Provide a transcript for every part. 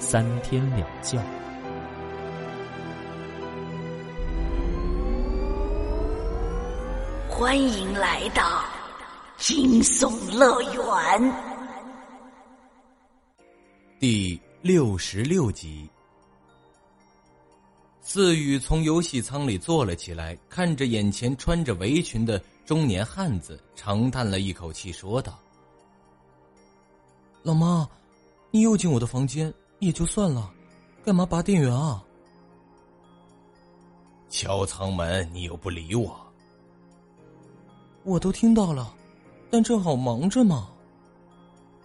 三天两觉。欢迎来到惊悚乐园第六十六集。四雨从游戏舱里坐了起来，看着眼前穿着围裙的中年汉子，长叹了一口气，说道：“老妈，你又进我的房间也就算了，干嘛拔电源啊？敲舱门，你又不理我。我都听到了，但正好忙着嘛。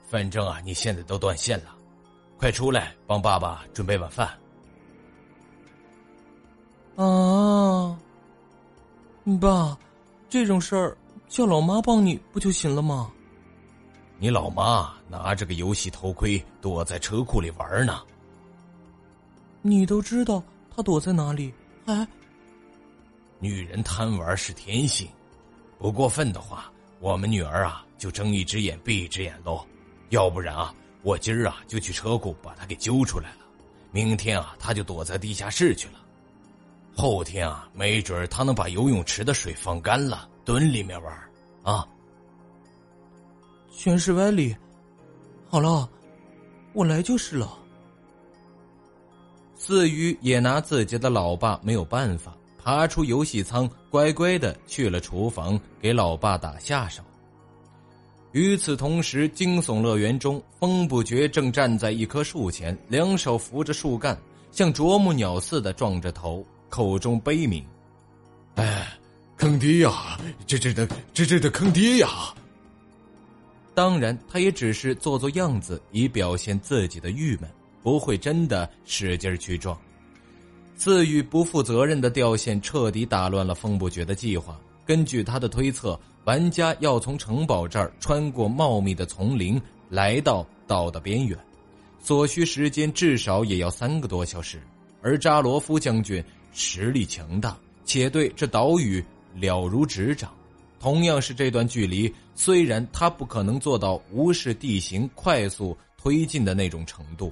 反正啊，你现在都断线了，快出来帮爸爸准备晚饭。”啊，爸，这种事儿叫老妈帮你不就行了吗？你老妈拿着个游戏头盔躲在车库里玩呢。你都知道她躲在哪里，还……女人贪玩是天性，不过分的话，我们女儿啊就睁一只眼闭一只眼喽。要不然啊，我今儿啊就去车库把她给揪出来了，明天啊她就躲在地下室去了。后天啊，没准她能把游泳池的水放干了，蹲里面玩啊。全是歪理。好了，我来就是了。四鱼也拿自己的老爸没有办法，爬出游戏舱，乖乖的去了厨房给老爸打下手。与此同时，惊悚乐园中，风不觉正站在一棵树前，两手扶着树干，像啄木鸟似的撞着头。口中悲鸣：“哎，坑爹呀！这这的，这这的坑爹呀！”当然，他也只是做做样子，以表现自己的郁闷，不会真的使劲去撞。赐予不负责任的掉线，彻底打乱了风不绝的计划。根据他的推测，玩家要从城堡这儿穿过茂密的丛林，来到岛的边缘，所需时间至少也要三个多小时。而扎罗夫将军。实力强大，且对这岛屿了如指掌。同样是这段距离，虽然他不可能做到无视地形、快速推进的那种程度，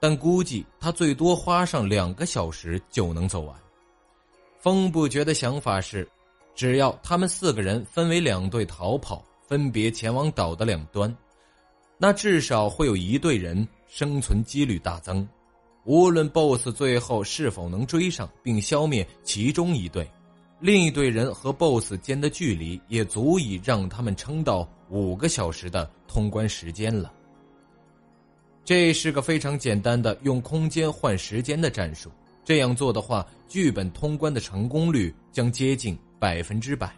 但估计他最多花上两个小时就能走完。风不觉的想法是，只要他们四个人分为两队逃跑，分别前往岛的两端，那至少会有一队人生存几率大增。无论 BOSS 最后是否能追上并消灭其中一队，另一队人和 BOSS 间的距离也足以让他们撑到五个小时的通关时间了。这是个非常简单的用空间换时间的战术。这样做的话，剧本通关的成功率将接近百分之百。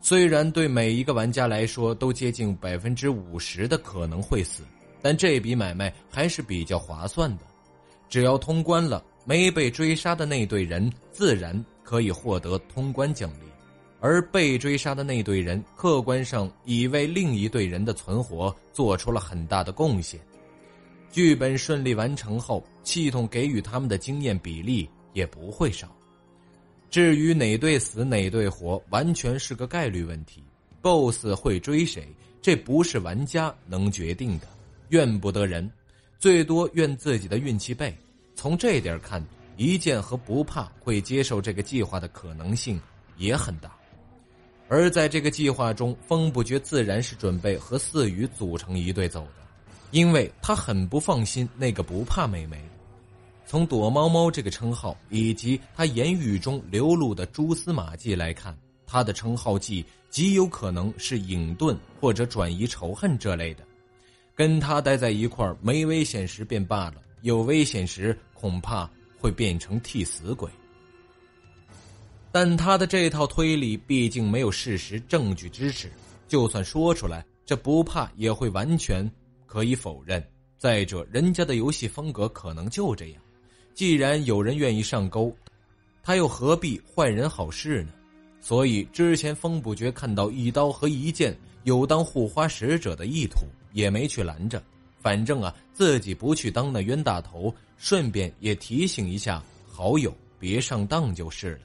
虽然对每一个玩家来说都接近百分之五十的可能会死，但这笔买卖还是比较划算的。只要通关了，没被追杀的那队人自然可以获得通关奖励，而被追杀的那队人客观上已为另一队人的存活做出了很大的贡献。剧本顺利完成后，系统给予他们的经验比例也不会少。至于哪队死哪队活，完全是个概率问题。BOSS 会追谁，这不是玩家能决定的，怨不得人。最多怨自己的运气背。从这点看，一剑和不怕会接受这个计划的可能性也很大。而在这个计划中，风不绝自然是准备和四羽组成一队走的，因为他很不放心那个不怕美眉。从躲猫猫这个称号以及他言语中流露的蛛丝马迹来看，他的称号技极有可能是隐遁或者转移仇恨这类的。跟他待在一块儿，没危险时便罢了，有危险时恐怕会变成替死鬼。但他的这套推理毕竟没有事实证据支持，就算说出来，这不怕也会完全可以否认。再者，人家的游戏风格可能就这样。既然有人愿意上钩，他又何必坏人好事呢？所以之前风不觉看到一刀和一剑有当护花使者的意图，也没去拦着。反正啊，自己不去当那冤大头，顺便也提醒一下好友别上当就是了。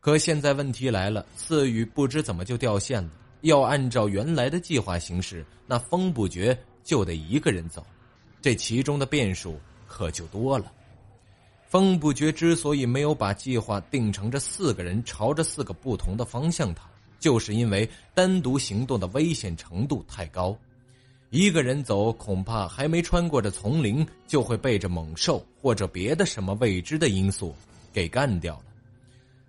可现在问题来了，四雨不知怎么就掉线了。要按照原来的计划行事，那风不绝就得一个人走，这其中的变数可就多了。风不绝之所以没有把计划定成这四个人朝着四个不同的方向逃，就是因为单独行动的危险程度太高，一个人走恐怕还没穿过这丛林，就会被这猛兽或者别的什么未知的因素给干掉了。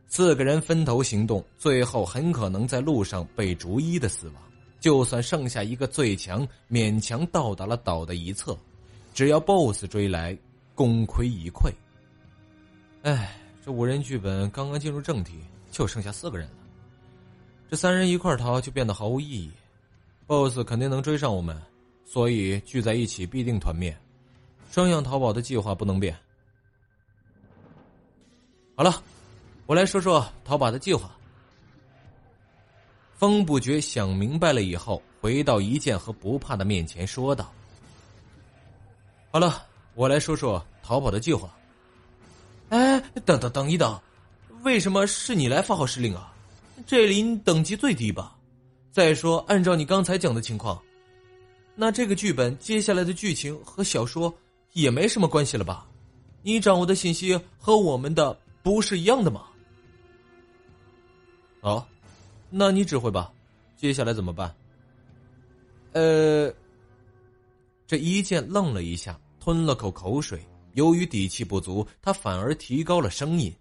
四个人分头行动，最后很可能在路上被逐一的死亡。就算剩下一个最强，勉强到达了岛的一侧，只要 BOSS 追来，功亏一篑。哎，这五人剧本刚刚进入正题，就剩下四个人了。这三人一块逃就变得毫无意义。BOSS 肯定能追上我们，所以聚在一起必定团灭。双向逃跑的计划不能变。好了。我来说说逃跑的计划。风不觉想明白了以后，回到一剑和不怕的面前说道：“好了，我来说说逃跑的计划。”哎，等等等一等，为什么是你来发号施令啊？这里你等级最低吧？再说，按照你刚才讲的情况，那这个剧本接下来的剧情和小说也没什么关系了吧？你掌握的信息和我们的不是一样的吗？好，那你指挥吧，接下来怎么办？呃，这一剑愣了一下，吞了口口水。由于底气不足，他反而提高了声音：“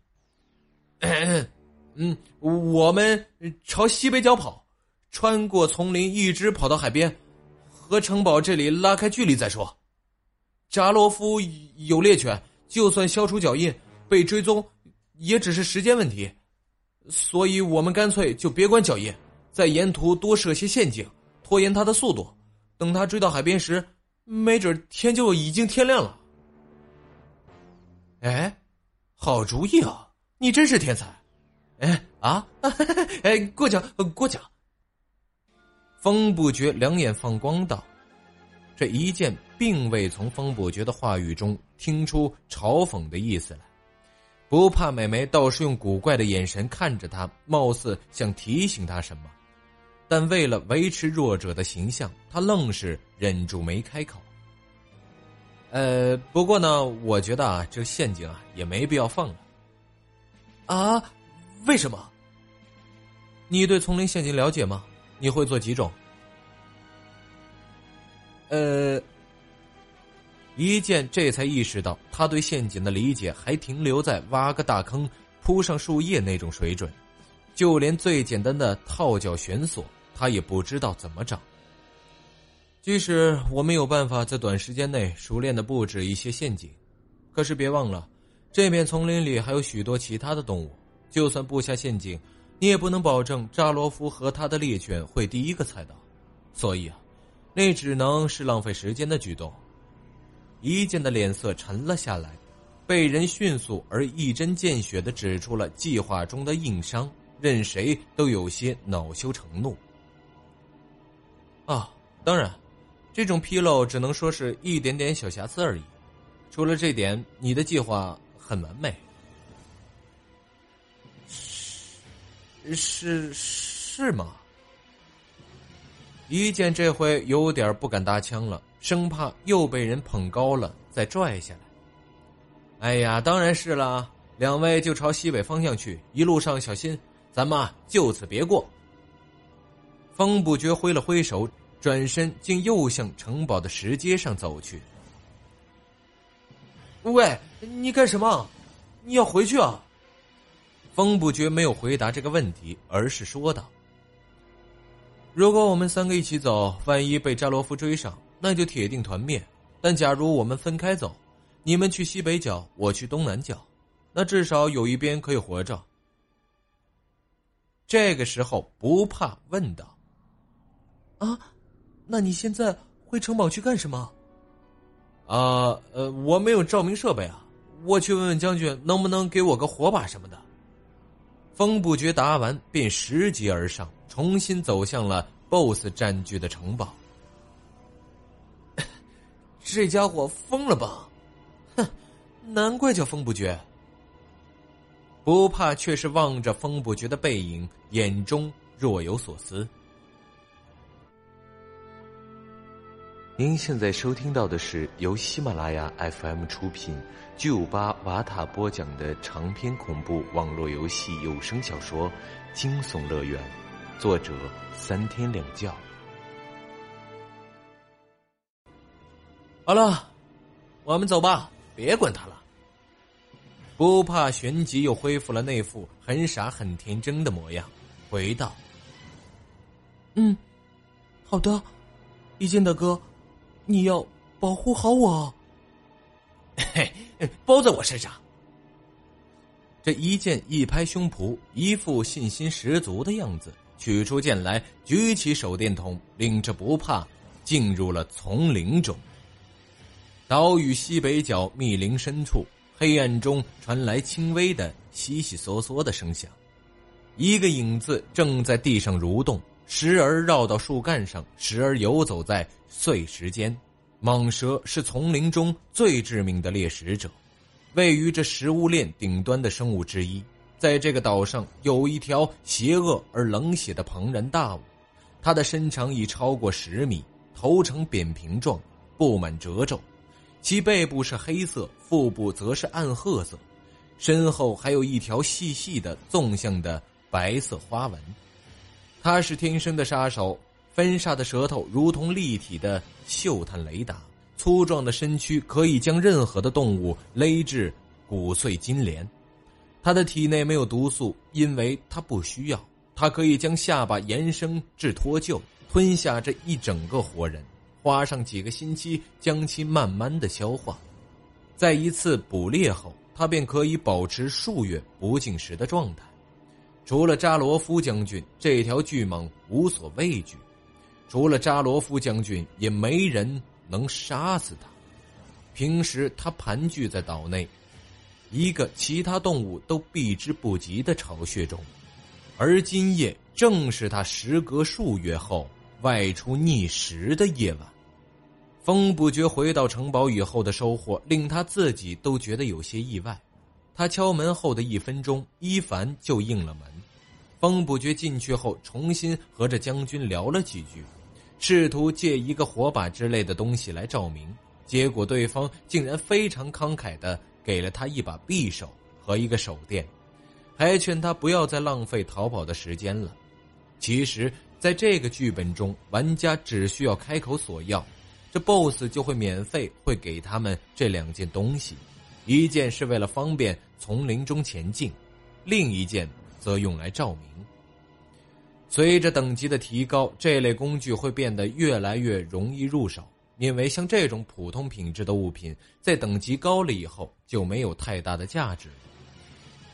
嗯，我们朝西北角跑，穿过丛林，一直跑到海边，和城堡这里拉开距离再说。扎罗夫有猎犬，就算消除脚印，被追踪也只是时间问题。”所以我们干脆就别管脚印，在沿途多设些陷阱，拖延他的速度。等他追到海边时，没准天就已经天亮了。哎，好主意啊！你真是天才！哎啊，哎，过奖过奖。风不觉两眼放光道：“这一剑并未从风不觉的话语中听出嘲讽的意思来。”不怕美眉倒是用古怪的眼神看着他，貌似想提醒他什么，但为了维持弱者的形象，他愣是忍住没开口。呃，不过呢，我觉得啊，这陷阱啊也没必要放了。啊？为什么？你对丛林陷阱了解吗？你会做几种？呃。一剑这才意识到，他对陷阱的理解还停留在挖个大坑、铺上树叶那种水准，就连最简单的套脚悬索，他也不知道怎么找。即使我们有办法在短时间内熟练的布置一些陷阱，可是别忘了，这片丛林里还有许多其他的动物，就算布下陷阱，你也不能保证扎罗夫和他的猎犬会第一个踩到。所以啊，那只能是浪费时间的举动。一剑的脸色沉了下来，被人迅速而一针见血的指出了计划中的硬伤，任谁都有些恼羞成怒。啊，当然，这种纰漏只能说是一点点小瑕疵而已。除了这点，你的计划很完美。是是吗？一见这回有点不敢搭腔了。生怕又被人捧高了再拽下来。哎呀，当然是了，两位就朝西北方向去，一路上小心，咱们就此别过。风不觉挥了挥手，转身竟又向城堡的石阶上走去。喂，你干什么？你要回去啊？风不觉没有回答这个问题，而是说道：“如果我们三个一起走，万一被扎罗夫追上。”那就铁定团灭。但假如我们分开走，你们去西北角，我去东南角，那至少有一边可以活着。这个时候，不怕问道：“啊，那你现在回城堡去干什么？”啊，呃，我没有照明设备啊，我去问问将军，能不能给我个火把什么的。风不觉答完，便拾级而上，重新走向了 BOSS 占据的城堡。这家伙疯了吧？哼，难怪叫风不觉。不怕，却是望着风不觉的背影，眼中若有所思。您现在收听到的是由喜马拉雅 FM 出品、巨五八瓦塔播讲的长篇恐怖网络游戏有声小说《惊悚乐园》，作者三天两觉。好了，我们走吧，别管他了。不怕，旋即又恢复了那副很傻很天真的模样，回道：“嗯，好的，一剑大哥。”你要保护好我，嘿，包在我身上。这一剑一拍胸脯，一副信心十足的样子，取出剑来，举起手电筒，领着不怕进入了丛林中。岛屿西北角密林深处，黑暗中传来轻微的悉悉嗦嗦的声响，一个影子正在地上蠕动。时而绕到树干上，时而游走在碎石间。蟒蛇是丛林中最致命的猎食者，位于这食物链顶端的生物之一。在这个岛上，有一条邪恶而冷血的庞然大物，它的身长已超过十米，头呈扁平状，布满褶皱，其背部是黑色，腹部则是暗褐色，身后还有一条细细的纵向的白色花纹。他是天生的杀手，分煞的舌头如同立体的嗅探雷达，粗壮的身躯可以将任何的动物勒至骨碎筋连。他的体内没有毒素，因为他不需要。他可以将下巴延伸至脱臼，吞下这一整个活人，花上几个星期将其慢慢的消化。在一次捕猎后，他便可以保持数月不进食的状态。除了扎罗夫将军，这条巨蟒无所畏惧；除了扎罗夫将军，也没人能杀死他。平时他盘踞在岛内，一个其他动物都避之不及的巢穴中，而今夜正是他时隔数月后外出觅食的夜晚。风不觉回到城堡以后的收获，令他自己都觉得有些意外。他敲门后的一分钟，伊凡就应了门。风不觉进去后，重新和这将军聊了几句，试图借一个火把之类的东西来照明。结果对方竟然非常慷慨的给了他一把匕首和一个手电，还劝他不要再浪费逃跑的时间了。其实，在这个剧本中，玩家只需要开口索要，这 BOSS 就会免费会给他们这两件东西。一件是为了方便丛林中前进，另一件则用来照明。随着等级的提高，这类工具会变得越来越容易入手，因为像这种普通品质的物品，在等级高了以后就没有太大的价值，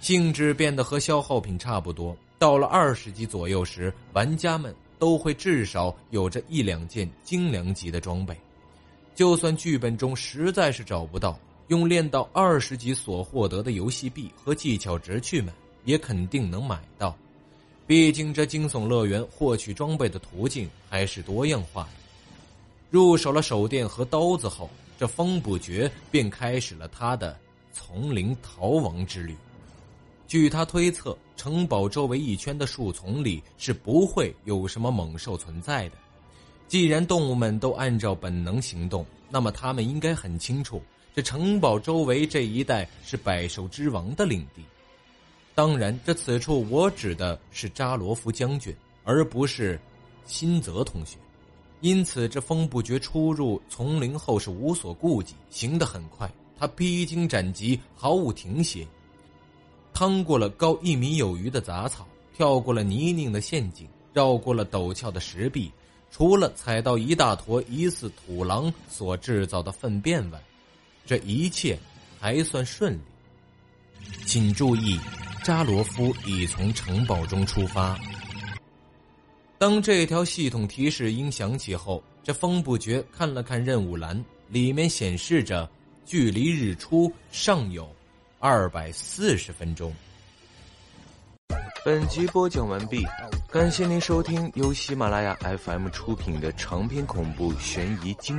性质变得和消耗品差不多。到了二十级左右时，玩家们都会至少有着一两件精良级的装备，就算剧本中实在是找不到。用练到二十级所获得的游戏币和技巧值去买，也肯定能买到。毕竟这惊悚乐园获取装备的途径还是多样化的。入手了手电和刀子后，这风不绝便开始了他的丛林逃亡之旅。据他推测，城堡周围一圈的树丛里是不会有什么猛兽存在的。既然动物们都按照本能行动，那么他们应该很清楚。这城堡周围这一带是百兽之王的领地，当然，这此处我指的是扎罗夫将军，而不是辛泽同学。因此，这风不觉出入丛林后是无所顾忌，行得很快。他披荆斩棘，毫无停歇，趟过了高一米有余的杂草，跳过了泥泞的陷阱，绕过了陡峭的石壁，除了踩到一大坨疑似土狼所制造的粪便外。这一切还算顺利，请注意，扎罗夫已从城堡中出发。当这条系统提示音响起后，这风不觉看了看任务栏，里面显示着距离日出尚有二百四十分钟。本集播讲完毕，感谢您收听由喜马拉雅 FM 出品的长篇恐怖悬疑惊。